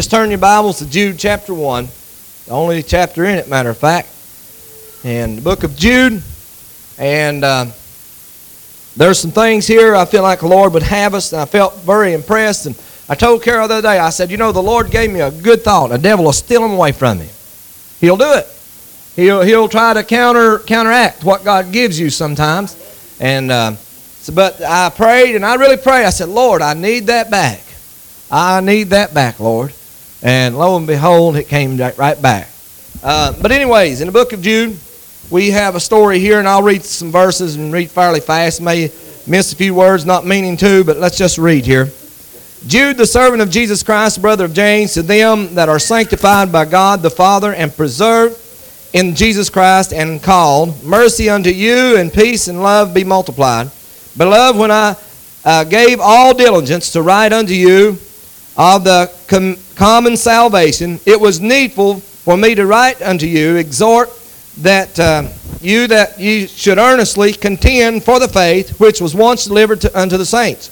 Just turn your Bibles to Jude chapter 1, the only chapter in it, matter of fact. And the book of Jude. And uh, there's some things here I feel like the Lord would have us, and I felt very impressed. And I told Carol the other day, I said, You know, the Lord gave me a good thought. The devil will steal them away from me. He'll do it. He'll, he'll try to counter counteract what God gives you sometimes. And uh, so, but I prayed, and I really prayed. I said, Lord, I need that back. I need that back, Lord. And lo and behold, it came right back. Uh, but, anyways, in the book of Jude, we have a story here, and I'll read some verses and read fairly fast. May miss a few words, not meaning to, but let's just read here. Jude, the servant of Jesus Christ, brother of James, to them that are sanctified by God the Father and preserved in Jesus Christ and called, mercy unto you and peace and love be multiplied. Beloved, when I uh, gave all diligence to write unto you of the com- common salvation, it was needful for me to write unto you, exhort that uh, you that you should earnestly contend for the faith which was once delivered to, unto the saints.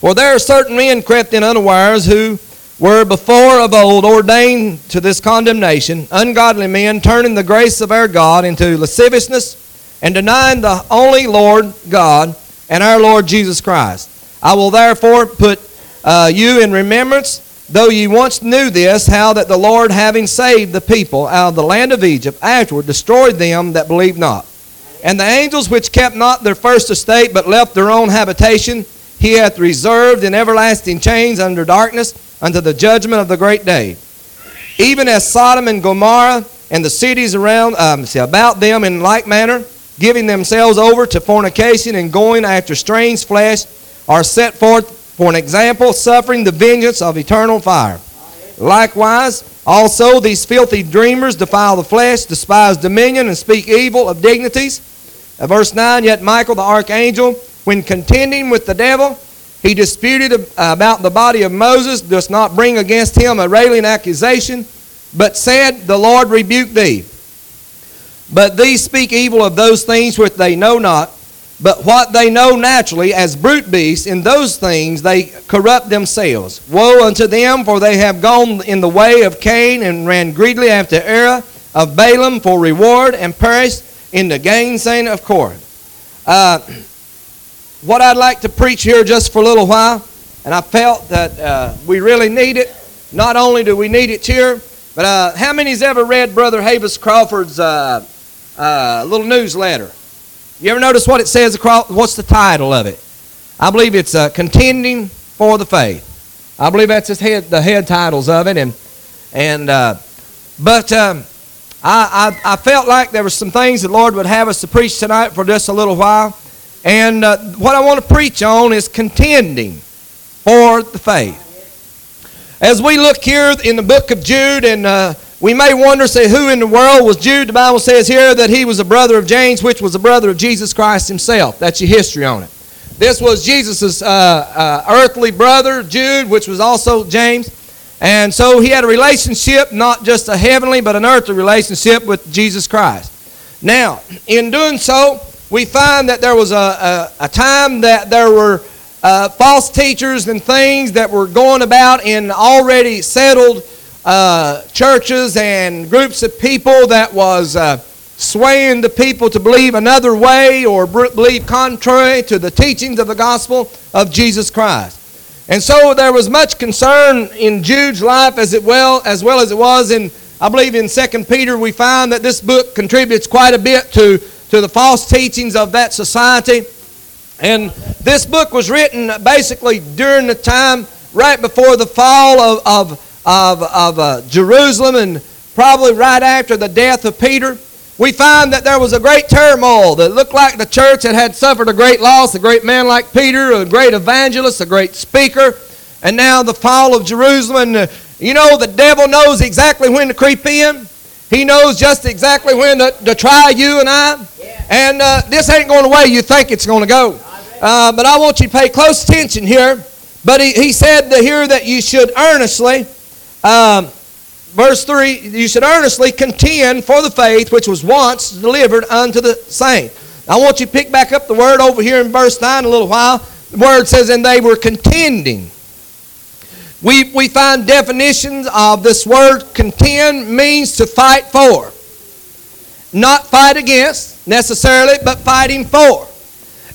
For there are certain men crept in unawares who were before of old ordained to this condemnation, ungodly men turning the grace of our God into lasciviousness and denying the only Lord God and our Lord Jesus Christ. I will therefore put uh, you in remembrance, though ye once knew this, how that the Lord, having saved the people out of the land of Egypt, afterward destroyed them that believed not. And the angels which kept not their first estate, but left their own habitation, he hath reserved in everlasting chains under darkness unto the judgment of the great day. Even as Sodom and Gomorrah and the cities around um, see, about them in like manner, giving themselves over to fornication and going after strange flesh, are set forth for an example, suffering the vengeance of eternal fire. Likewise, also these filthy dreamers defile the flesh, despise dominion, and speak evil of dignities. Uh, verse 9 Yet Michael the archangel, when contending with the devil, he disputed about the body of Moses, does not bring against him a railing accusation, but said, The Lord rebuke thee. But these speak evil of those things which they know not but what they know naturally as brute beasts, in those things they corrupt themselves. Woe unto them, for they have gone in the way of Cain and ran greedily after Error of Balaam for reward and perished in the gainsaying of Korah. Uh, what I'd like to preach here just for a little while, and I felt that uh, we really need it. Not only do we need it here, but uh, how many's ever read Brother Havis Crawford's uh, uh, little newsletter? You ever notice what it says across? What's the title of it? I believe it's uh, Contending for the Faith. I believe that's head, the head titles of it. And, and uh, But um, I, I, I, felt like there were some things the Lord would have us to preach tonight for just a little while. And uh, what I want to preach on is contending for the faith. As we look here in the book of Jude and uh, we may wonder, say, who in the world was Jude? The Bible says here that he was a brother of James, which was a brother of Jesus Christ himself. That's your history on it. This was Jesus' uh, uh, earthly brother, Jude, which was also James. And so he had a relationship, not just a heavenly, but an earthly relationship with Jesus Christ. Now, in doing so, we find that there was a, a, a time that there were uh, false teachers and things that were going about in already settled uh, churches and groups of people that was uh, swaying the people to believe another way or believe contrary to the teachings of the gospel of Jesus Christ. And so there was much concern in Jude's life as it well as well as it was in I believe in 2 Peter we find that this book contributes quite a bit to, to the false teachings of that society. And this book was written basically during the time right before the fall of, of of, of uh, Jerusalem and probably right after the death of Peter, we find that there was a great turmoil that looked like the church had, had suffered a great loss, a great man like Peter, a great evangelist, a great speaker, and now the fall of Jerusalem. And, uh, you know, the devil knows exactly when to creep in. He knows just exactly when to, to try you and I. And uh, this ain't going the way you think it's going to go. Uh, but I want you to pay close attention here. But he, he said here that you should earnestly um, verse 3 You should earnestly contend for the faith which was once delivered unto the saints. I want you to pick back up the word over here in verse 9 a little while. The word says, And they were contending. we, we find definitions of this word contend means to fight for. Not fight against necessarily, but fighting for.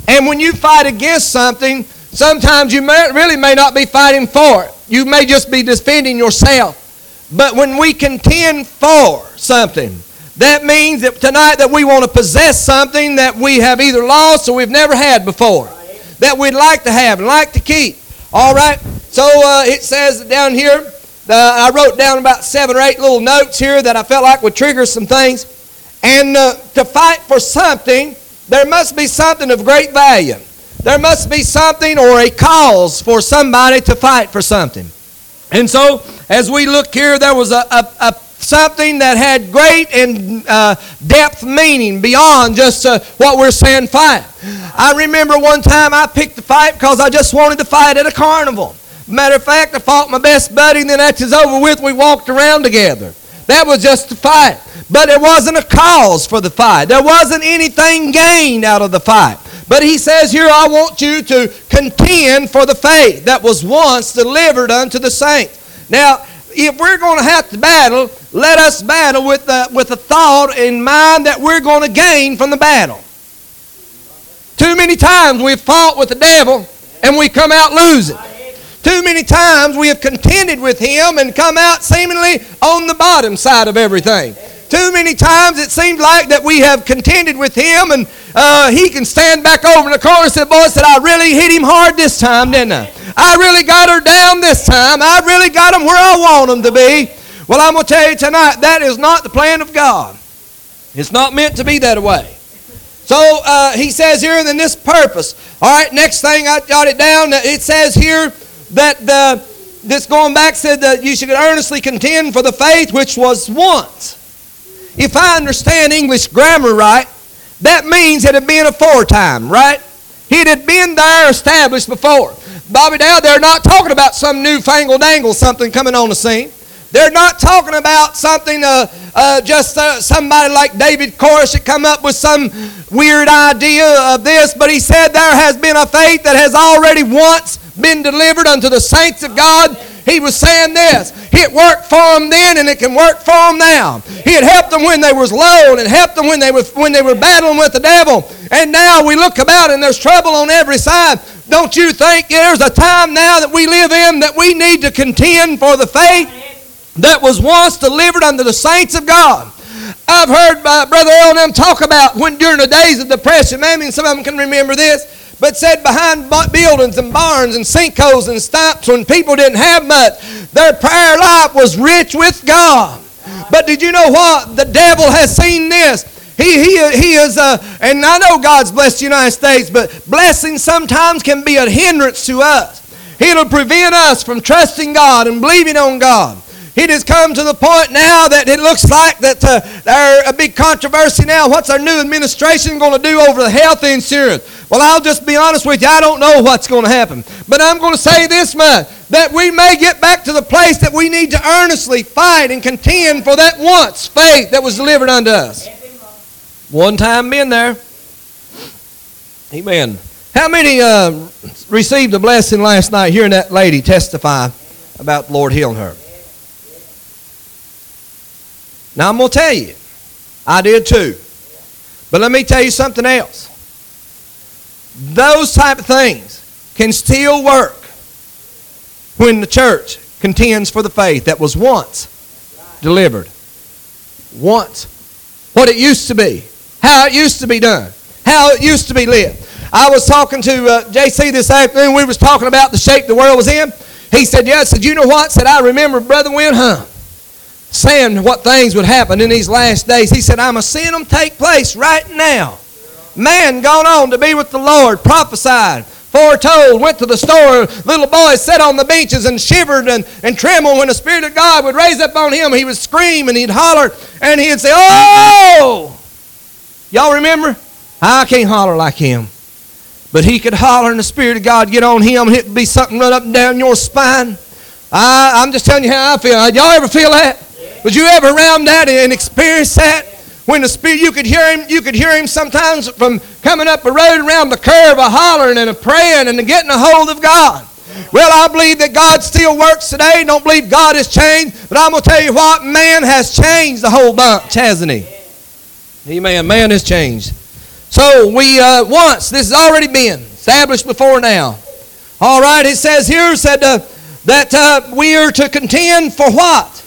And when you fight against something, sometimes you may, really may not be fighting for it. You may just be defending yourself. But when we contend for something, that means that tonight that we want to possess something that we have either lost or we've never had before. That we'd like to have and like to keep. All right? So uh, it says down here, uh, I wrote down about seven or eight little notes here that I felt like would trigger some things. And uh, to fight for something, there must be something of great value. There must be something or a cause for somebody to fight for something. And so, as we look here, there was a, a, a something that had great and uh, depth meaning beyond just uh, what we're saying fight. I remember one time I picked the fight because I just wanted to fight at a carnival. Matter of fact, I fought my best buddy, and then after it's over with, we walked around together. That was just a fight. But there wasn't a cause for the fight. There wasn't anything gained out of the fight. But he says here, I want you to contend for the faith that was once delivered unto the saints. Now, if we're going to have to battle, let us battle with the, with the thought in mind that we're going to gain from the battle. Too many times we've fought with the devil and we come out losing. Too many times we have contended with him and come out seemingly on the bottom side of everything. Too many times it seemed like that we have contended with him and uh, he can stand back over in the corner and say, Boy, said, I really hit him hard this time, didn't I? I really got her down this time. I really got him where I want him to be. Well, I'm going to tell you tonight, that is not the plan of God. It's not meant to be that way. So uh, he says here, and then this purpose. All right, next thing I got it down. It says here that the, this going back said that you should earnestly contend for the faith which was once. If I understand English grammar right, that means it had been aforetime, right? It had been there established before. Bobby Dow, they're not talking about some newfangled angle, something coming on the scene. They're not talking about something, uh, uh, just uh, somebody like David Koresh that come up with some weird idea of this, but he said there has been a faith that has already once been delivered unto the saints of God he was saying this. It worked for them then and it can work for them now. He had helped them when they was low and helped them when they, were, when they were battling with the devil. And now we look about and there's trouble on every side. Don't you think there's a time now that we live in that we need to contend for the faith that was once delivered unto the saints of God? I've heard uh, Brother Earl and them talk about when during the days of depression, maybe some of them can remember this but said behind buildings and barns and sinkholes and stumps when people didn't have much, their prayer life was rich with God. But did you know what? The devil has seen this. He, he, he is, uh, and I know God's blessed the United States, but blessing sometimes can be a hindrance to us. It'll prevent us from trusting God and believing on God. It has come to the point now that it looks like that uh, there's a big controversy now. What's our new administration going to do over the health insurance? Well, I'll just be honest with you. I don't know what's going to happen. But I'm going to say this much that we may get back to the place that we need to earnestly fight and contend for that once faith that was delivered unto us. One time been there. Amen. How many uh, received a blessing last night hearing that lady testify about the Lord healing her? Now I'm going to tell you, I did too. But let me tell you something else. Those type of things can still work when the church contends for the faith that was once delivered. Once. What it used to be. How it used to be done. How it used to be lived. I was talking to uh, JC this afternoon. We was talking about the shape the world was in. He said, yeah. I said, you know what? said, I remember Brother Win Hunt saying what things would happen in these last days. He said, I'm a seeing them take place right now. Man gone on to be with the Lord, prophesied, foretold, went to the store. Little boys sat on the benches and shivered and, and trembled when the Spirit of God would raise up on him. He would scream and he'd holler and he'd say, Oh! Y'all remember? I can't holler like him. But he could holler and the Spirit of God get on him. And it'd be something run up and down your spine. I, I'm just telling you how I feel. Y'all ever feel that? Was you ever around that and experience that? When the spirit, you could hear him, you could hear him sometimes from coming up a road around the curve, a hollering and a praying and a getting a hold of God. Well, I believe that God still works today. Don't believe God has changed. But I'm going to tell you what, man has changed the whole bunch, hasn't he? Amen. Man has changed. So we uh, once, this has already been established before now. All right, it says here, said uh, that uh, we are to contend for what?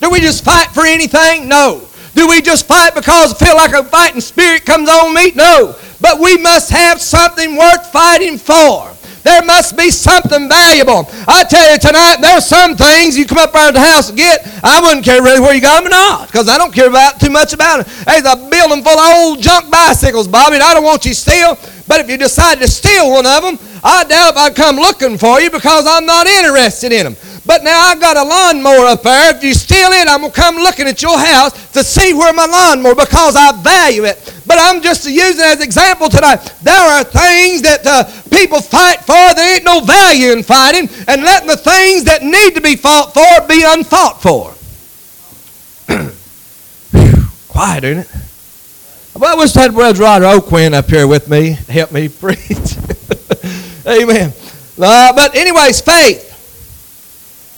Do we just fight for anything? No. Do we just fight because I feel like a fighting spirit comes on me? No. But we must have something worth fighting for. There must be something valuable. I tell you tonight, there's some things you come up around the house and get. I wouldn't care really where you got them or not, because I don't care about too much about it. There's a building full of old junk bicycles, Bobby, and I don't want you steal. But if you decide to steal one of them, I doubt if I'd come looking for you because I'm not interested in them. But now I've got a lawnmower up there. If you steal it, I'm going to come looking at your house to see where my lawnmower because I value it. But I'm just using it as example tonight. There are things that uh, people fight for. There ain't no value in fighting and letting the things that need to be fought for be unfought for. Quiet, isn't it? Well, I wish I had Brother Roger O'Quinn up here with me help me preach. Amen. Uh, but anyways, faith.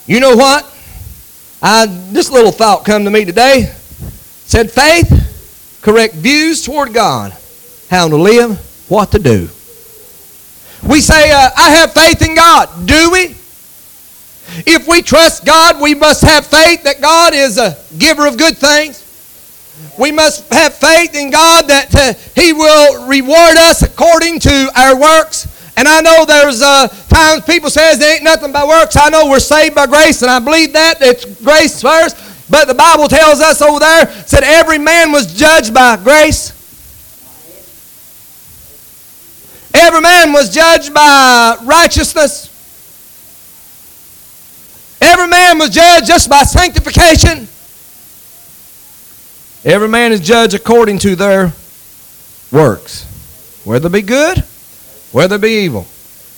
You know what? I, this little thought come to me today. Said faith, correct views toward God, how to live, what to do. We say, uh, I have faith in God. Do we? If we trust God, we must have faith that God is a giver of good things. We must have faith in God that uh, He will reward us according to our works. And I know there's uh, times people says there ain't nothing by works. I know we're saved by grace, and I believe that. It's grace first. But the Bible tells us over there, said every man was judged by grace. Every man was judged by righteousness. Every man was judged just by sanctification. Every man is judged according to their works, whether they be good whether be evil.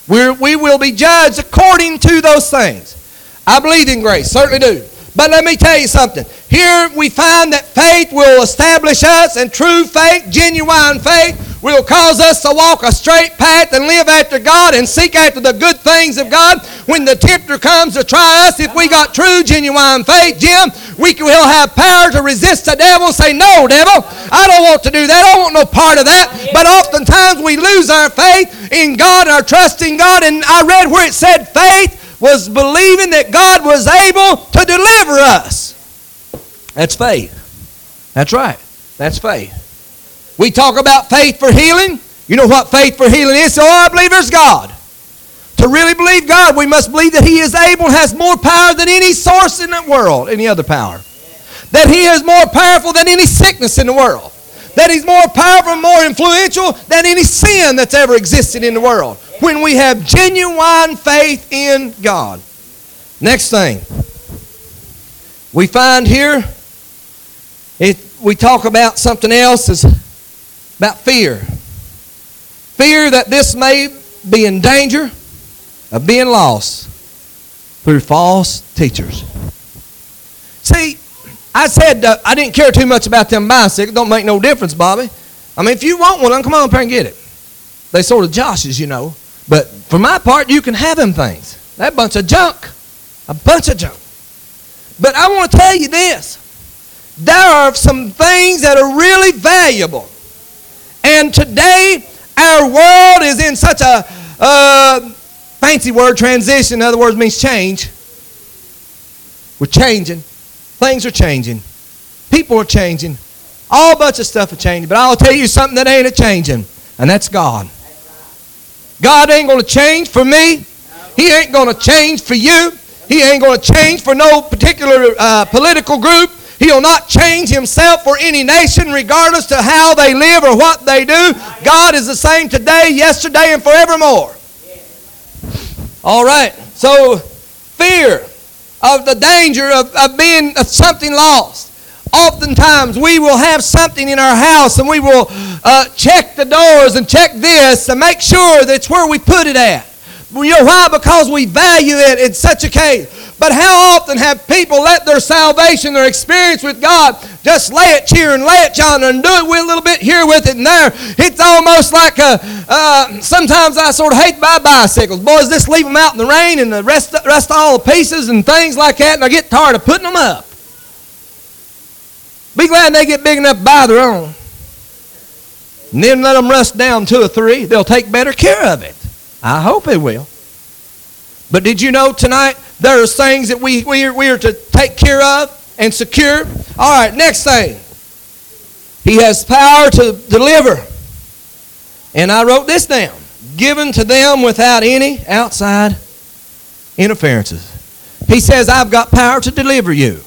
We're, we will be judged according to those things. I believe in grace, certainly do. But let me tell you something. Here we find that faith will establish us, and true faith, genuine faith, will cause us to walk a straight path and live after God and seek after the good things of God. When the tempter comes to try us, if we got true, genuine faith, Jim, we will have power to resist the devil and say, No, devil, I don't want to do that. I don't want no part of that. But oftentimes we lose our faith in God, our trust in God. And I read where it said faith was believing that God was able to deliver us. That's faith. That's right. That's faith. We talk about faith for healing. You know what faith for healing is? So oh, I believe there's God. To really believe God, we must believe that He is able, has more power than any source in the world, any other power. That He is more powerful than any sickness in the world. That He's more powerful, more influential than any sin that's ever existed in the world when we have genuine faith in God. Next thing, we find here, it, we talk about something else is about fear. Fear that this may be in danger of being lost through false teachers. See, I said uh, I didn't care too much about them bicycles. Don't make no difference, Bobby. I mean, if you want one, come on up here and get it. They sort of Josh's, you know. But for my part, you can have them things. That bunch of junk. A bunch of junk. But I want to tell you this. There are some things that are really valuable. And today, our world is in such a uh, fancy word, transition, in other words, means change. We're changing. Things are changing. People are changing. All bunch of stuff are changing. But I'll tell you something that ain't a changing, and that's God. God ain't going to change for me. He ain't going to change for you. He ain't going to change for no particular uh, political group. He'll not change himself for any nation, regardless to how they live or what they do. God is the same today, yesterday, and forevermore. All right. So, fear of the danger of, of being of something lost. Oftentimes, we will have something in our house and we will uh, check the doors and check this to make sure that's where we put it at. You know why? Because we value it in such a case. But how often have people let their salvation, their experience with God, just lay it here and lay it yonder and do it with a little bit here with it and there? It's almost like a, uh, sometimes I sort of hate buy bicycles. Boys, just leave them out in the rain and the rest, rest all the pieces and things like that, and I get tired of putting them up. Be glad they get big enough to buy their own. And then let them rust down two or three. They'll take better care of it. I hope it will. But did you know tonight there are things that we, we, are, we are to take care of and secure? All right, next thing. He has power to deliver. And I wrote this down given to them without any outside interferences. He says, I've got power to deliver you.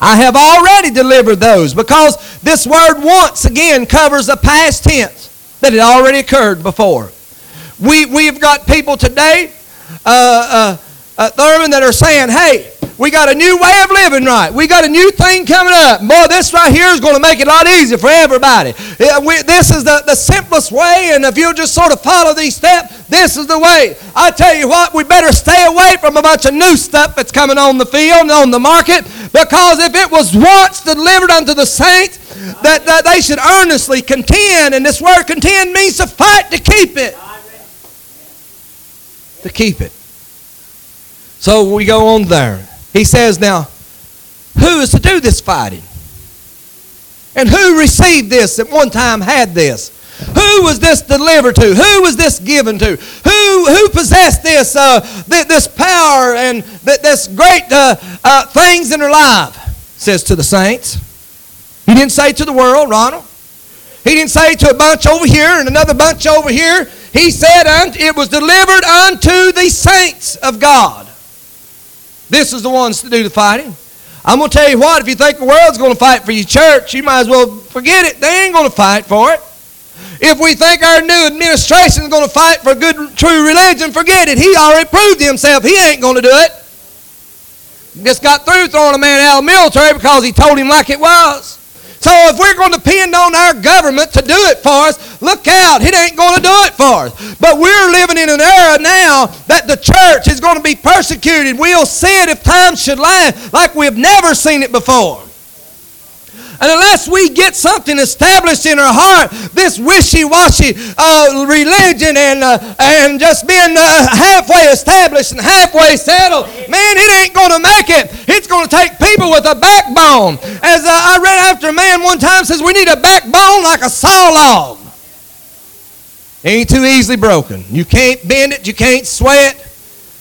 I have already delivered those because this word once again covers a past tense that had already occurred before. We, we've got people today, uh, uh, uh, Thurman, that are saying, hey, we got a new way of living right. We got a new thing coming up. Boy, this right here is going to make it a lot easier for everybody. This is the, the simplest way, and if you'll just sort of follow these steps, this is the way. I tell you what, we better stay away from a bunch of new stuff that's coming on the field and on the market, because if it was once delivered unto the saints, that, that they should earnestly contend, and this word contend means to fight to keep it. To keep it. So we go on there. He says, Now, who is to do this fighting? And who received this at one time had this? Who was this delivered to? Who was this given to? Who, who possessed this, uh, th- this power and th- this great uh, uh, things in their life? Says to the saints. He didn't say to the world, Ronald. He didn't say to a bunch over here and another bunch over here. He said it was delivered unto the saints of God. This is the ones to do the fighting. I'm going to tell you what, if you think the world's going to fight for your church, you might as well forget it. They ain't going to fight for it. If we think our new administration is going to fight for good, true religion, forget it. He already proved himself. He ain't going to do it. Just got through throwing a man out of the military because he told him like it was. So if we're going to depend on our government to do it for us, look out. It ain't going to do it for us. But we're living in an era now that the church is going to be persecuted. We'll see it if time should last like we've never seen it before. And unless we get something established in our heart, this wishy-washy uh, religion and, uh, and just being uh, halfway established and halfway settled, man, it ain't going to make it. It's going to take people with a backbone. As uh, I read after a man one time says, we need a backbone like a saw log. ain't too easily broken. You can't bend it, you can't sway it,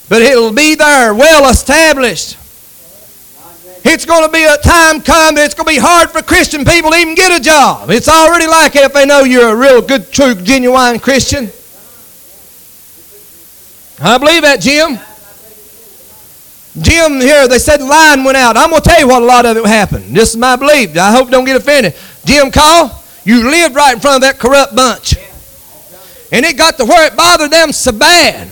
but it'll be there, well established. It's going to be a time come that it's going to be hard for Christian people to even get a job. It's already like if they know you're a real good, true, genuine Christian. I believe that, Jim. Jim here, they said the line went out. I'm going to tell you what a lot of it happened. This is my belief. I hope don't get offended. Jim Call, you lived right in front of that corrupt bunch. And it got to where it bothered them so bad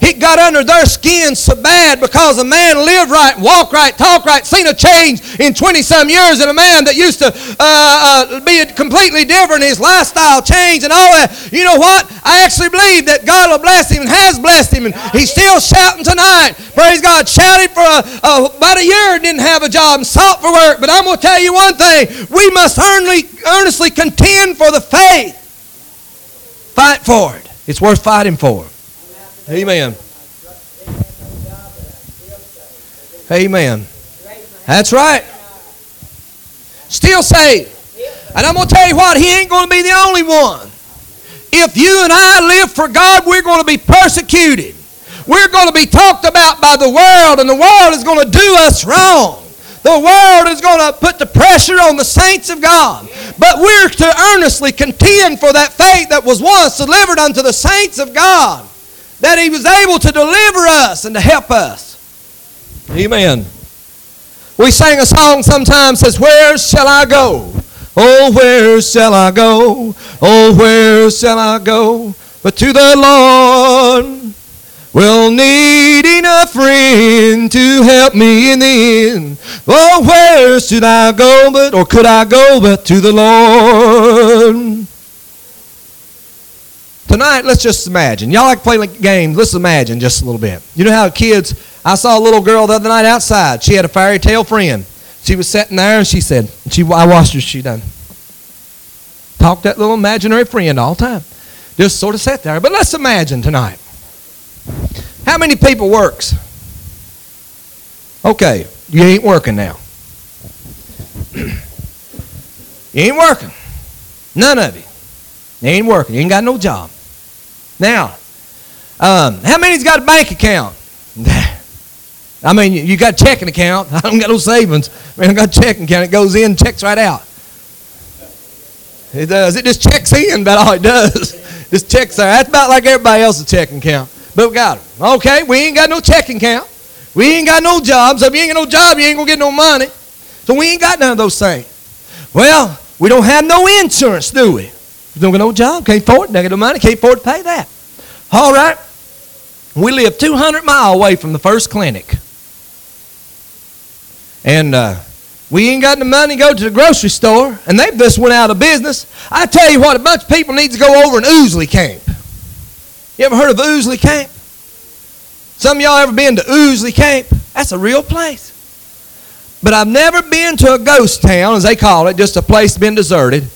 it got under their skin so bad because a man lived right, walked right, talked right, seen a change in 20 some years, and a man that used to uh, uh, be completely different, his lifestyle changed and all that. You know what? I actually believe that God will bless him and has blessed him, and he's still shouting tonight. Praise God. Shouted for a, a, about a year didn't have a job and sought for work. But I'm going to tell you one thing we must earnestly, earnestly contend for the faith. Fight for it. It's worth fighting for. Amen. Amen. That's right. Still saved. And I'm going to tell you what, he ain't going to be the only one. If you and I live for God, we're going to be persecuted. We're going to be talked about by the world, and the world is going to do us wrong. The world is going to put the pressure on the saints of God. But we're to earnestly contend for that faith that was once delivered unto the saints of God that He was able to deliver us and to help us. Amen. We sang a song sometimes says, Where shall I go? Oh, where shall I go? Oh, where shall I go? But to the Lord will needing a friend to help me in the end. Oh, where should I go but, or could I go but to the Lord? Tonight, let's just imagine. Y'all like playing games. Let's imagine just a little bit. You know how kids, I saw a little girl the other night outside. She had a fairy tale friend. She was sitting there and she said, she, I watched her, she done. Talk that little imaginary friend all the time. Just sort of sat there. But let's imagine tonight. How many people works? Okay, you ain't working now. you ain't working. None of you. You ain't working. You ain't got no job. Now, um, how many's got a bank account? I mean, you got a checking account. I don't got no savings. I mean, I got a checking account. It goes in, checks right out. It does. It just checks in, but all it does. Just checks there. That's about like everybody else's checking account. But we got it. Okay, we ain't got no checking account. We ain't got no jobs. If you ain't got no job, you ain't to get no money. So we ain't got none of those things. Well, we don't have no insurance, do we? You don't get no job, can't afford it, negative money, can't afford to pay that. All right. We live 200 mile away from the first clinic. And uh, we ain't got the money to go to the grocery store, and they just went out of business. I tell you what, a bunch of people need to go over in Ousley Camp. You ever heard of Ousley Camp? Some of y'all ever been to Ousley Camp? That's a real place. But I've never been to a ghost town, as they call it, just a place been deserted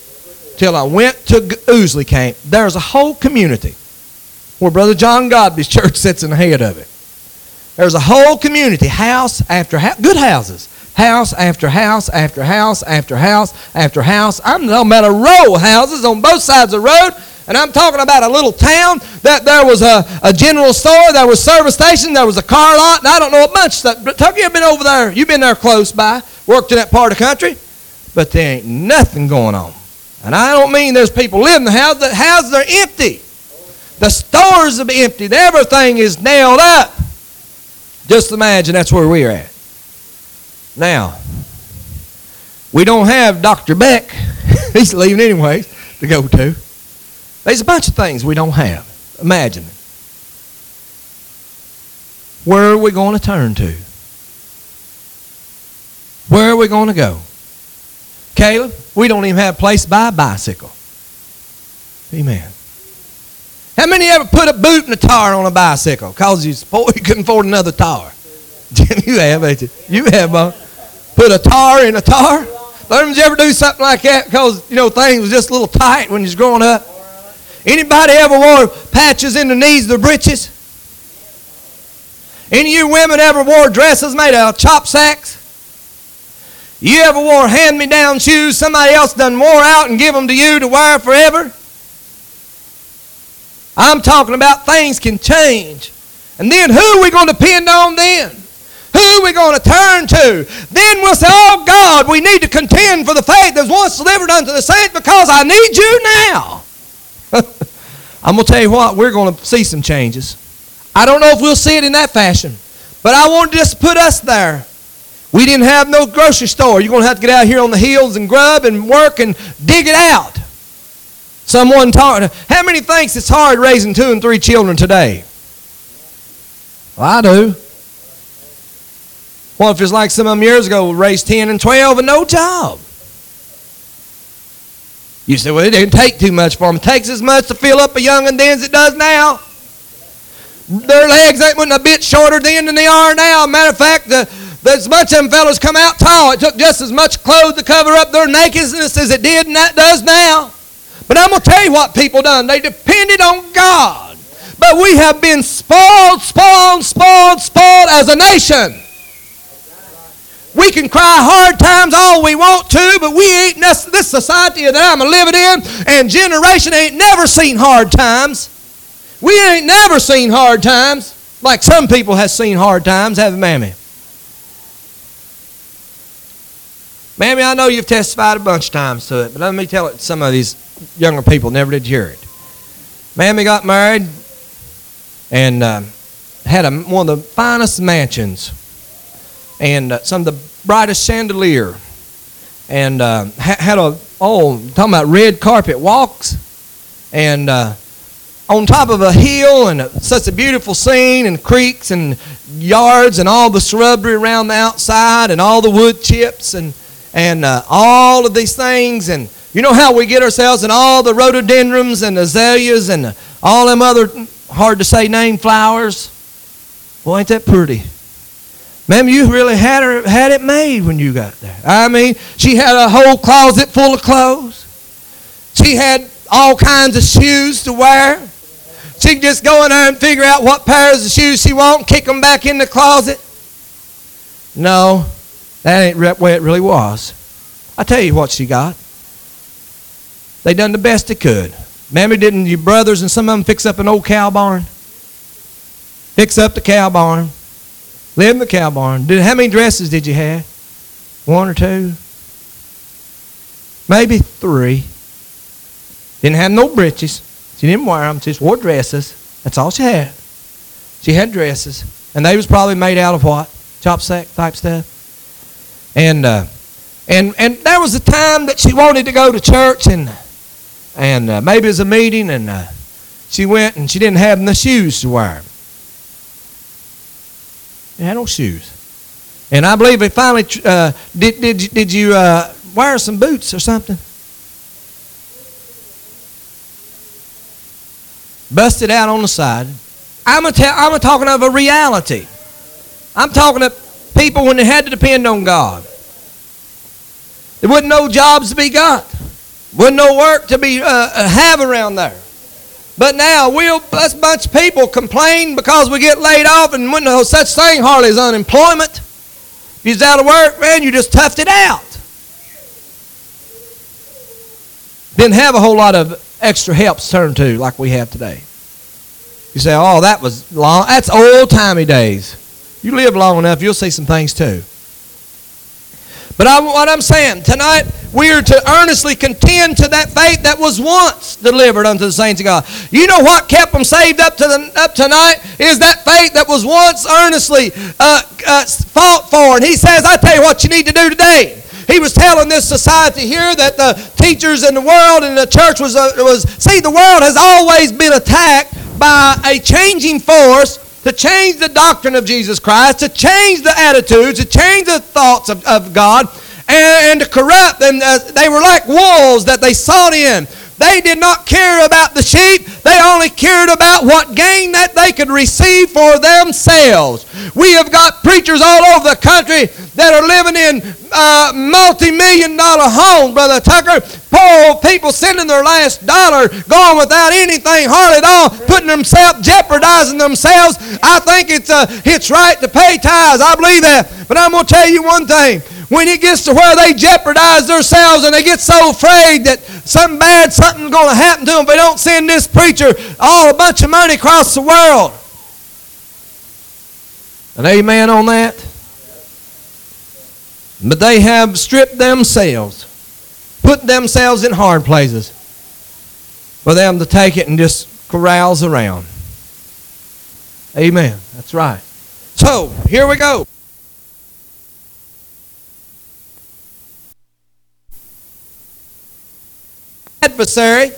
till I went to Ousley Camp. There's a whole community where Brother John Godby's church sits in the head of it. There's a whole community, house after house, good houses, house after house after house after house after house. I'm talking about a row of houses on both sides of the road. And I'm talking about a little town that there was a, a general store, there was service station, there was a car lot, and I don't know a bunch stuff. But Tucker, you've been over there. You've been there close by, worked in that part of the country. But there ain't nothing going on. And I don't mean there's people living the house. The houses are empty. The stores are empty. Everything is nailed up. Just imagine that's where we're at. Now, we don't have Dr. Beck. He's leaving anyways to go to. There's a bunch of things we don't have. Imagine. Where are we going to turn to? Where are we going to go? Caleb, we don't even have a place to buy a bicycle. Amen. How many ever put a boot and a tire on a bicycle? Because you, you couldn't afford another tire. You have, ain't you? You have, uh, put a tar in a tar. Did you ever do something like that because, you know, things was just a little tight when you was growing up? Anybody ever wore patches in the knees of their breeches? Any of you women ever wore dresses made out of chop sacks? You ever wore hand-me-down shoes somebody else done wore out and give them to you to wear forever? I'm talking about things can change. And then who are we going to depend on then? Who are we going to turn to? Then we'll say, Oh God, we need to contend for the faith that was once delivered unto the saints because I need you now. I'm going to tell you what, we're going to see some changes. I don't know if we'll see it in that fashion, but I want to just put us there. We didn't have no grocery store. You're going to have to get out here on the hills and grub and work and dig it out. Someone taught, how many thinks it's hard raising two and three children today? Well, I do. Well, if it's like some of them years ago, raised 10 and 12 and no job. You say, well, it didn't take too much for them. It takes as much to fill up a young and then as it does now. Their legs ain't a bit shorter then than they are now. Matter of fact, the, there's much of them fellows come out tall. It took just as much clothes to cover up their nakedness as it did and that does now. But I'm going to tell you what people done. They depended on God. But we have been spoiled, spoiled, spoiled, spoiled as a nation. We can cry hard times all we want to, but we ain't this society that I'm living in and generation ain't never seen hard times. We ain't never seen hard times like some people have seen hard times, haven't mammy? Mammy, I know you've testified a bunch of times to it, but let me tell it some of these younger people never did hear it. Mammy got married and uh, had a, one of the finest mansions and uh, some of the brightest chandelier and uh, ha- had a, oh, talking about red carpet walks and uh, on top of a hill and such a beautiful scene and creeks and yards and all the shrubbery around the outside and all the wood chips and and uh, all of these things. And you know how we get ourselves and all the rhododendrons and azaleas and all them other hard to say name flowers. Well, ain't that pretty? Ma'am, you really had her had it made when you got there. I mean, she had a whole closet full of clothes. She had all kinds of shoes to wear. She could just go in there and figure out what pairs of shoes she want, kick them back in the closet. No, that ain't the way it really was. I tell you what she got. They done the best they could. Mammy, didn't your brothers and some of them fix up an old cow barn? Fix up the cow barn. Live in the cow barn. Did, how many dresses did you have? One or two? Maybe three. Didn't have no breeches. She didn't wear them. She just wore dresses. That's all she had. She had dresses. And they was probably made out of what? Chop sack type stuff. And uh, and and there was a time that she wanted to go to church and and uh, maybe it was a meeting and uh, she went and she didn't have the shoes to wear. She had no shoes. And I believe they finally uh, did. Did did you uh, wear some boots or something? Busted out on the side. I'm a ta- I'm a talking of a reality. I'm talking to people when they had to depend on God. There wasn't no jobs to be got. Wasn't no work to be uh, uh have around there. But now we'll us bunch of people complain because we get laid off and when no such thing hardly as unemployment. If you're out of work, man, you just toughed it out. Didn't have a whole lot of extra help to turn to like we have today. You say, oh, that was long. That's old timey days. You live long enough, you'll see some things too. But I, what I'm saying, tonight we are to earnestly contend to that faith that was once delivered unto the saints of God. You know what kept them saved up to the, up tonight is that faith that was once earnestly uh, uh, fought for. And he says, I tell you what you need to do today. He was telling this society here that the teachers in the world and the church was, uh, was see, the world has always been attacked by a changing force to change the doctrine of Jesus Christ, to change the attitudes, to change the thoughts of, of God, and, and to corrupt them. They were like wolves that they sought in. They did not care about the sheep. They only cared about what gain that they could receive for themselves. We have got preachers all over the country that are living in uh, multi-million dollar homes, Brother Tucker. Poor people sending their last dollar, going without anything hardly at all, putting themselves, jeopardizing themselves. I think it's, uh, it's right to pay tithes. I believe that. But I'm going to tell you one thing when it gets to where they jeopardize themselves and they get so afraid that something bad, something's going to happen to them if they don't send this preacher all a bunch of money across the world. An amen on that? But they have stripped themselves, put themselves in hard places for them to take it and just carouse around. Amen. That's right. So, here we go. Adversary,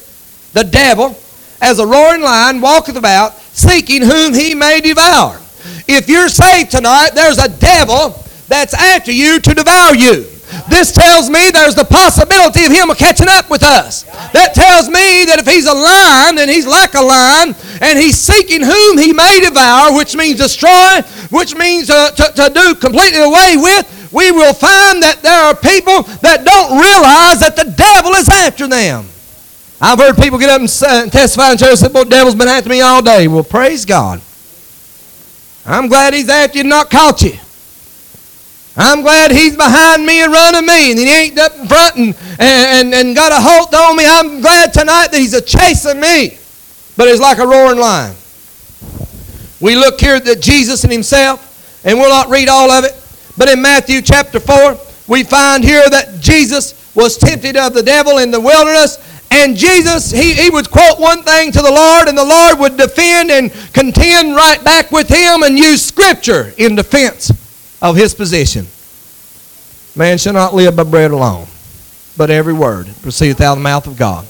the devil, as a roaring lion, walketh about, seeking whom he may devour. If you're saved tonight, there's a devil that's after you to devour you. This tells me there's the possibility of him catching up with us. That tells me that if he's a lion, then he's like a lion, and he's seeking whom he may devour, which means destroy, which means uh, to, to do completely away with. We will find that there are people that don't realize that the devil is after them. I've heard people get up and testify in church and say, Well, the devil's been after me all day. Well, praise God. I'm glad he's after you and not caught you. I'm glad he's behind me and running me, and he ain't up in front and, and, and got a hold on me. I'm glad tonight that he's a chasing me. But it's like a roaring lion. We look here at Jesus and himself, and we'll not read all of it. But in Matthew chapter 4, we find here that Jesus was tempted of the devil in the wilderness, and Jesus, he, he would quote one thing to the Lord, and the Lord would defend and contend right back with him and use Scripture in defense of his position. Man shall not live by bread alone, but every word proceedeth out of the mouth of God.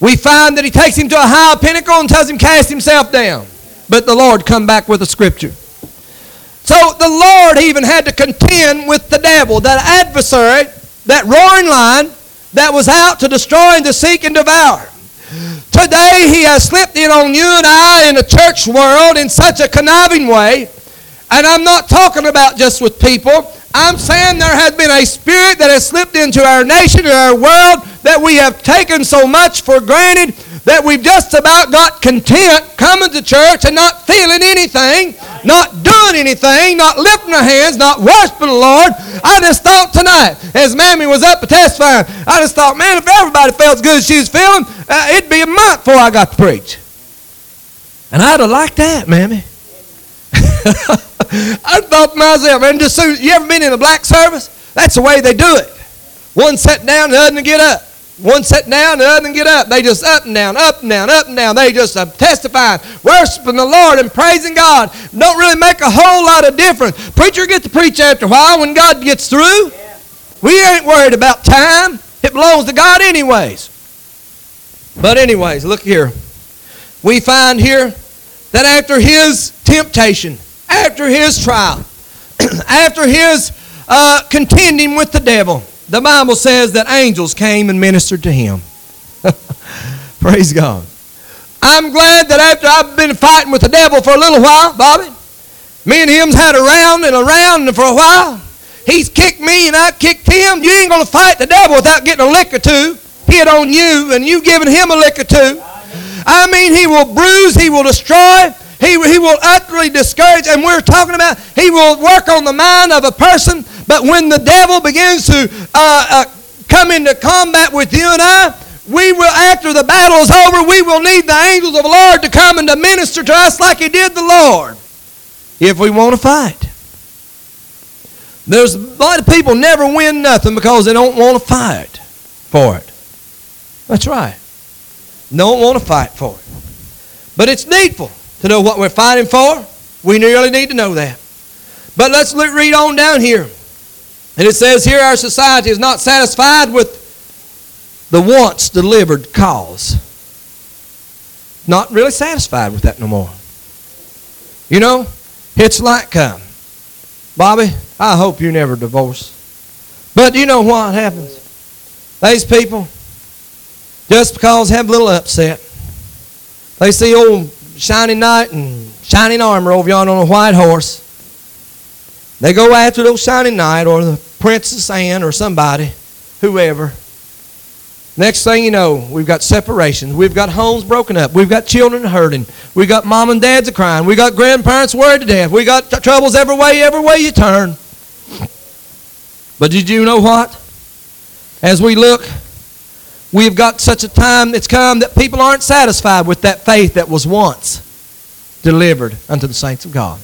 We find that he takes him to a high pinnacle and tells him cast himself down. But the Lord come back with a scripture. So the Lord even had to contend with the devil, that adversary that roaring lion that was out to destroy and to seek and devour. Today he has slipped in on you and I in the church world in such a conniving way. And I'm not talking about just with people. I'm saying there has been a spirit that has slipped into our nation and our world that we have taken so much for granted that we've just about got content coming to church and not feeling anything, not doing anything, not lifting our hands, not worshiping the Lord. I just thought tonight, as Mammy was up to testifying, I just thought, man, if everybody felt as good as she was feeling, uh, it'd be a month before I got to preach. And I'd have liked that, Mammy. I thought to myself, man, just soon, you ever been in a black service? That's the way they do it. One sat down, the other get up. One sat down, the other get up. They just up and down, up and down, up and down. They just uh, testifying, worshiping the Lord and praising God. Don't really make a whole lot of difference. Preacher gets to preach after a while when God gets through. We ain't worried about time. It belongs to God anyways. But anyways, look here. We find here that after his temptation, after his trial, after his uh, contending with the devil, the Bible says that angels came and ministered to him. Praise God. I'm glad that after I've been fighting with the devil for a little while, Bobby, me and him's had a round and a round for a while. He's kicked me and I kicked him. You ain't going to fight the devil without getting a lick or two hit on you and you giving him a lick or two. I mean, he will bruise, he will destroy, he, he will utterly discourage. And we're talking about he will work on the mind of a person but when the devil begins to uh, uh, come into combat with you and I, we will, after the battle is over, we will need the angels of the Lord to come and to minister to us like He did the Lord if we want to fight. There's a lot of people never win nothing because they don't want to fight for it. That's right. Don't want to fight for it. But it's needful to know what we're fighting for. We really need to know that. But let's read on down here. And it says here our society is not satisfied with the once delivered cause. Not really satisfied with that no more. You know, it's like, uh, Bobby, I hope you never divorce. But you know what happens? These people, just because have a little upset, they see old shining knight and shining armor over yonder on a white horse. They go after those shining knight or the Princess Anne or somebody, whoever. Next thing you know, we've got separations. We've got homes broken up. We've got children hurting. We've got mom and dads a crying. We've got grandparents worried to death. We've got troubles every way, every way you turn. But did you know what? As we look, we've got such a time that's come that people aren't satisfied with that faith that was once delivered unto the saints of God.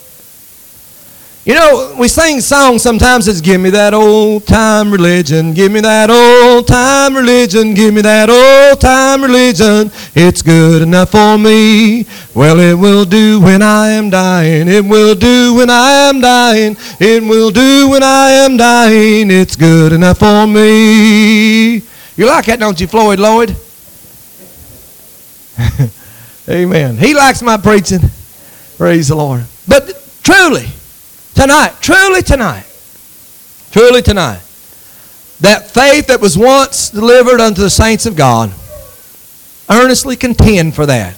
You know, we sing songs sometimes that's give me that old time religion, give me that old time religion, give me that old time religion. It's good enough for me. Well, it will do when I am dying. It will do when I am dying. It will do when I am dying. It's good enough for me. You like that, don't you, Floyd Lloyd? Amen. He likes my preaching. Praise the Lord. But truly, Tonight, truly tonight, truly tonight, that faith that was once delivered unto the saints of God, earnestly contend for that.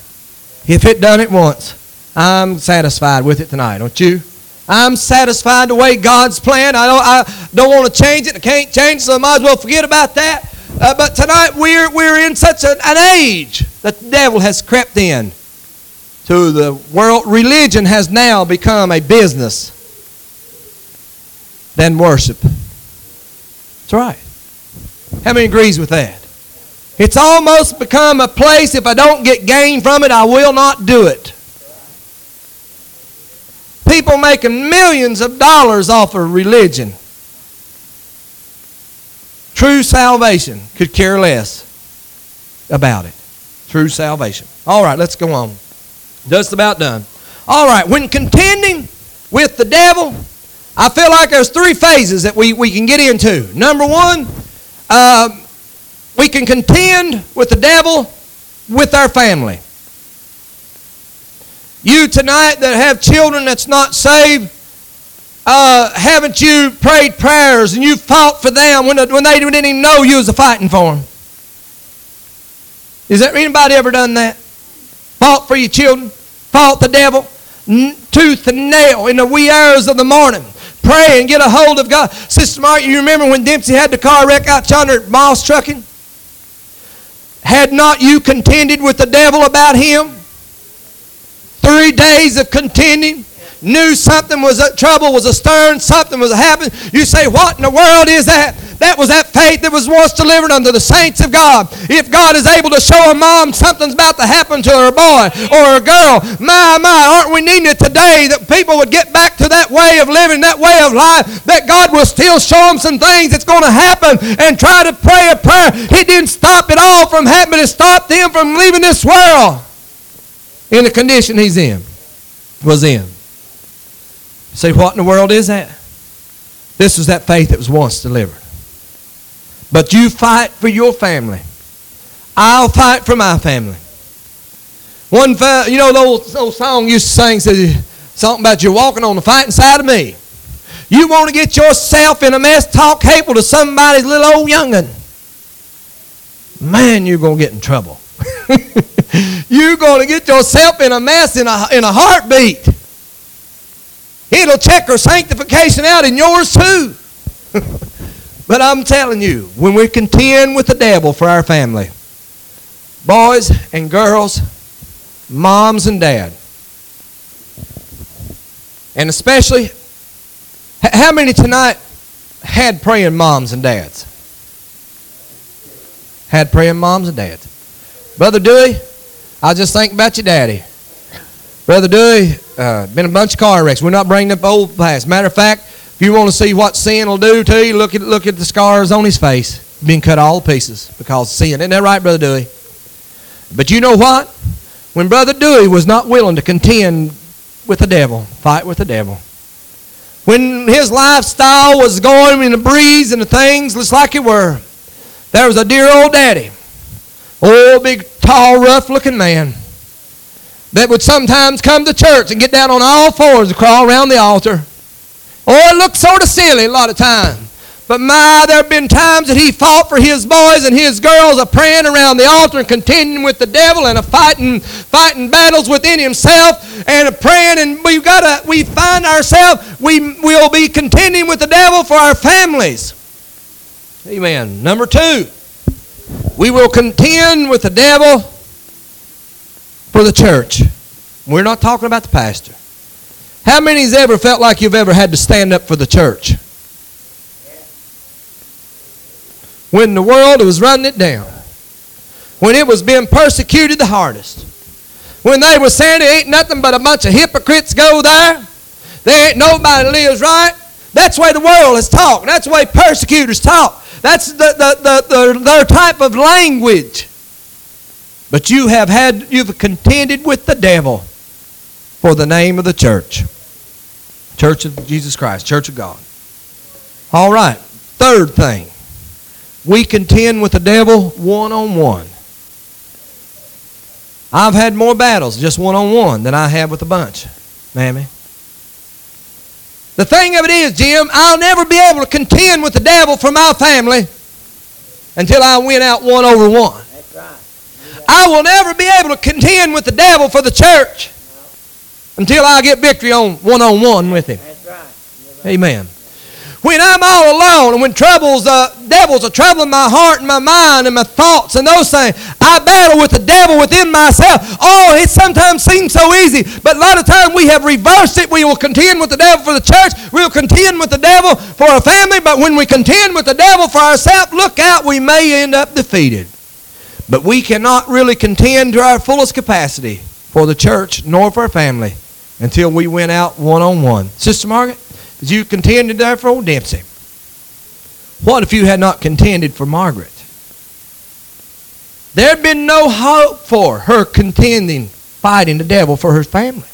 If it done it once, I'm satisfied with it tonight, don't you? I'm satisfied the way God's planned. I don't, I don't want to change it. I can't change it, so I might as well forget about that. Uh, but tonight we're, we're in such an, an age that the devil has crept in to the world. Religion has now become a business than worship. That's right. How many agrees with that? It's almost become a place, if I don't get gain from it, I will not do it. People making millions of dollars off of religion. True salvation could care less about it. True salvation. All right, let's go on. Just about done. All right, when contending with the devil, I feel like there's three phases that we, we can get into. Number one, uh, we can contend with the devil with our family. You tonight that have children that's not saved, uh, haven't you prayed prayers and you fought for them when, when they didn't even know you was a fighting for them? Is there anybody ever done that? Fought for your children? Fought the devil? Tooth and nail in the wee hours of the morning. Pray and get a hold of God. Sister Mark, you remember when Dempsey had the car wreck out yonder at Moss Trucking? Had not you contended with the devil about him? Three days of contending knew something was a, trouble was a stern, something was happening. You say, What in the world is that? That was that faith that was once delivered unto the saints of God. If God is able to show a mom something's about to happen to her boy or a girl, my, my, aren't we needing it today that people would get back to that way of living, that way of life, that God will still show them some things that's going to happen and try to pray a prayer. He didn't stop it all from happening. It stopped them from leaving this world in the condition he's in, was in. Say, what in the world is that? This was that faith that was once delivered. But you fight for your family. I'll fight for my family. One, you know, the old, old song used to sing says something about you walking on the fighting side of me. You want to get yourself in a mess, talk hateful to somebody's little old young'un. Man, you're going to get in trouble. you're going to get yourself in a mess in a, in a heartbeat. It'll check her sanctification out in yours too. but I'm telling you, when we contend with the devil for our family, boys and girls, moms and dad, and especially, how many tonight had praying moms and dads? Had praying moms and dads. Brother Dewey, I just think about your daddy. Brother Dewey, uh, been a bunch of car wrecks. We're not bringing up old past. Matter of fact, you want to see what sin will do to you, look at look at the scars on his face, being cut all pieces because of sin. Isn't that right, Brother Dewey? But you know what? When Brother Dewey was not willing to contend with the devil, fight with the devil, when his lifestyle was going in the breeze and the things just like it were, there was a dear old daddy, old big tall rough looking man that would sometimes come to church and get down on all fours and crawl around the altar. Oh, it looked sort of silly a lot of times. But my, there have been times that he fought for his boys and his girls, a praying around the altar and contending with the devil and a fighting, fighting battles within himself and a praying. And we've got to, we find ourselves, we will be contending with the devil for our families. Amen. Number two, we will contend with the devil for the church. We're not talking about the pastor. How many has ever felt like you've ever had to stand up for the church? When the world was running it down. When it was being persecuted the hardest. When they were saying it ain't nothing but a bunch of hypocrites go there. There ain't nobody lives right. That's the way the world is talk. That's the way persecutors talk. That's the, the, the, the, their type of language. But you have had, you've contended with the devil for the name of the church. Church of Jesus Christ, Church of God. All right. Third thing. We contend with the devil one on one. I've had more battles just one on one than I have with a bunch, mammy. The thing of it is, Jim, I'll never be able to contend with the devil for my family until I win out one over one. I will never be able to contend with the devil for the church until I get victory on one on one with him. Amen. When I'm all alone and when troubles, uh, devils are troubling my heart and my mind and my thoughts and those things, I battle with the devil within myself. Oh, it sometimes seems so easy, but a lot of times we have reversed it. We will contend with the devil for the church. We'll contend with the devil for a family, but when we contend with the devil for ourselves, look out, we may end up defeated. But we cannot really contend to our fullest capacity for the church nor for our family until we went out one on one. Sister Margaret, did you contend there for old Dempsey? What if you had not contended for Margaret? There'd been no hope for her contending, fighting the devil for her family.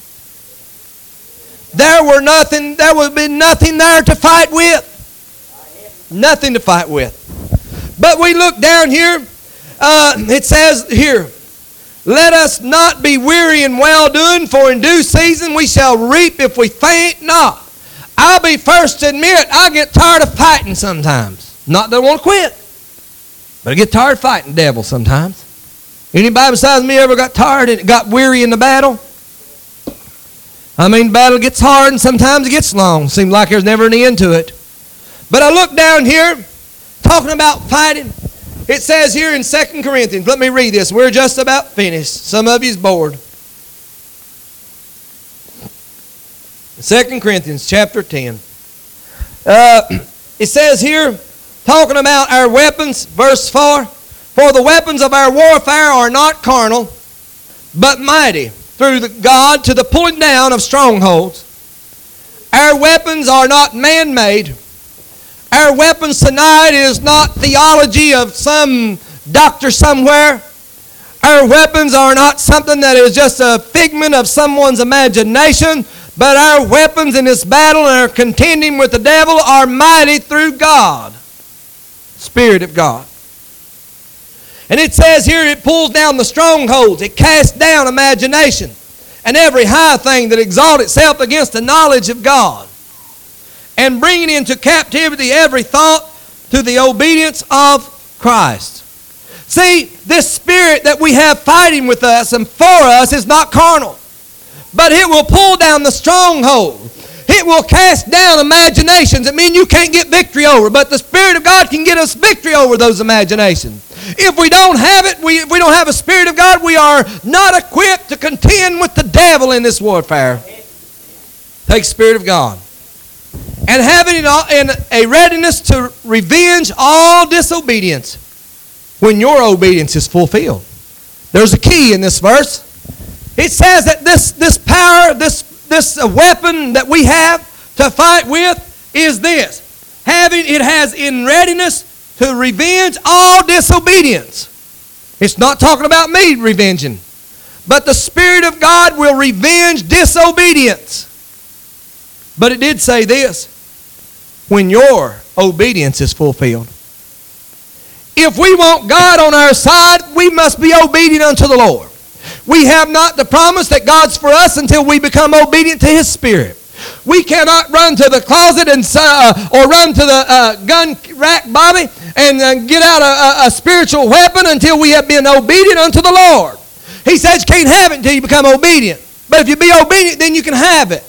There were nothing, there would be nothing there to fight with. Nothing to fight with. But we look down here uh, it says here, let us not be weary in well doing, for in due season we shall reap if we faint not. I'll be first to admit I get tired of fighting sometimes. Not that I want to quit, but I get tired of fighting devil sometimes. Anybody besides me ever got tired and got weary in the battle? I mean, battle gets hard and sometimes it gets long. Seems like there's never an end to it. But I look down here, talking about fighting. It says here in 2 Corinthians, let me read this. We're just about finished. Some of you's bored. 2 Corinthians chapter 10. Uh, it says here, talking about our weapons, verse 4 For the weapons of our warfare are not carnal, but mighty through the God to the pulling down of strongholds. Our weapons are not man made. Our weapons tonight is not theology of some doctor somewhere. Our weapons are not something that is just a figment of someone's imagination, but our weapons in this battle and our contending with the devil are mighty through God, Spirit of God. And it says here it pulls down the strongholds, it casts down imagination and every high thing that exalts itself against the knowledge of God, and bringing into captivity every thought to the obedience of Christ. See, this spirit that we have fighting with us and for us is not carnal but it will pull down the stronghold. It will cast down imaginations that mean you can't get victory over, but the Spirit of God can get us victory over those imaginations. If we don't have it, we, if we don't have a Spirit of God, we are not equipped to contend with the devil in this warfare. Take Spirit of God. And having it all in a readiness to revenge all disobedience when your obedience is fulfilled. There's a key in this verse. It says that this, this power, this, this uh, weapon that we have to fight with is this. Having it has in readiness to revenge all disobedience. It's not talking about me revenging. But the Spirit of God will revenge disobedience. But it did say this when your obedience is fulfilled. If we want God on our side, we must be obedient unto the Lord. We have not the promise that God's for us until we become obedient to His Spirit. We cannot run to the closet and uh, or run to the uh, gun rack, Bobby, and uh, get out a, a, spiritual weapon until we have been obedient unto the Lord. He says you can't have it until you become obedient. But if you be obedient, then you can have it.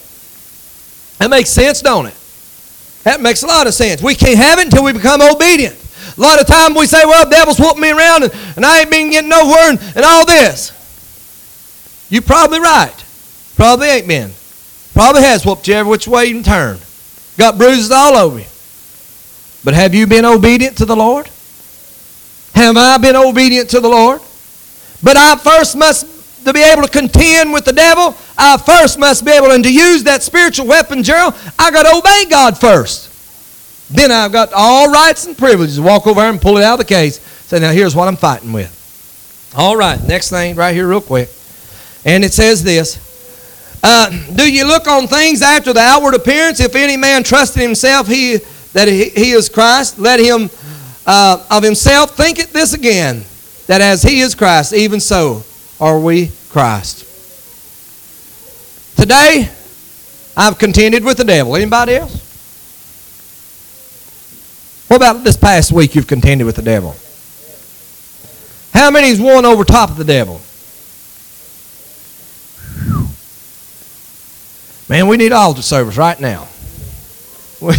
That makes sense, don't it? That makes a lot of sense. We can't have it until we become obedient. A lot of times we say, well, the devil's whooping me around and, and I ain't been getting nowhere and, and all this. You're probably right. Probably ain't been. Probably has whooped you every which way you turn. Got bruises all over you. But have you been obedient to the Lord? Have I been obedient to the Lord? But I first must to be able to contend with the devil, I first must be able and to use that spiritual weapon, Gerald. I got to obey God first. Then I've got all rights and privileges walk over and pull it out of the case. Say, now here's what I'm fighting with. All right, next thing right here, real quick. And it says this uh, Do you look on things after the outward appearance? If any man trust in himself he, that he, he is Christ, let him uh, of himself think it this again, that as he is Christ, even so are we Christ. Today, I've contended with the devil. Anybody else? What about this past week you've contended with the devil? How many's won over top of the devil? Man, we need altar service right now. We,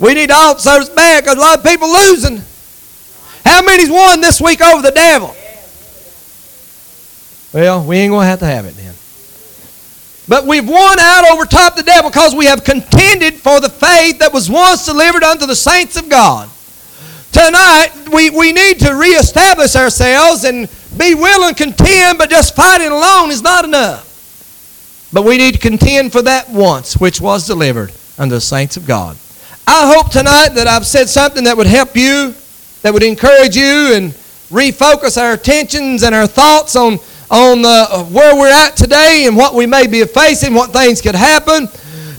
we need altar service bad because a lot of people losing. How many's won this week over the devil? Well, we ain't going to have to have it then. But we've won out over top the devil because we have contended for the faith that was once delivered unto the saints of God. Tonight, we, we need to reestablish ourselves and be willing to contend, but just fighting alone is not enough. But we need to contend for that once which was delivered unto the saints of God. I hope tonight that I've said something that would help you, that would encourage you, and refocus our attentions and our thoughts on, on uh, where we're at today and what we may be facing, what things could happen.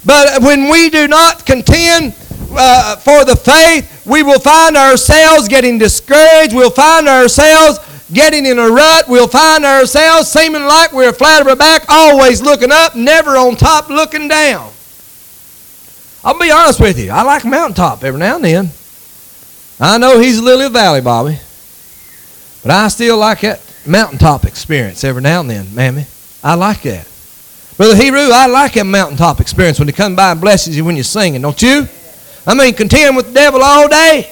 But when we do not contend uh, for the faith, we will find ourselves getting discouraged. We'll find ourselves getting in a rut, we'll find ourselves seeming like we're flat our back, always looking up, never on top looking down. I'll be honest with you. I like mountaintop every now and then. I know he's a lily valley, Bobby. But I still like that mountaintop experience every now and then, mammy. I like that. Brother Hebrew, I like that mountaintop experience when he comes by and blesses you when you're singing, don't you? I mean, contend with the devil all day.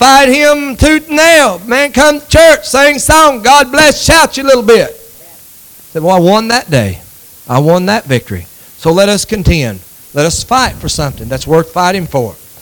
Fight him tooth and nail. Man, come to church, sing song. God bless, shout you a little bit. Said, well, I won that day. I won that victory. So let us contend. Let us fight for something that's worth fighting for.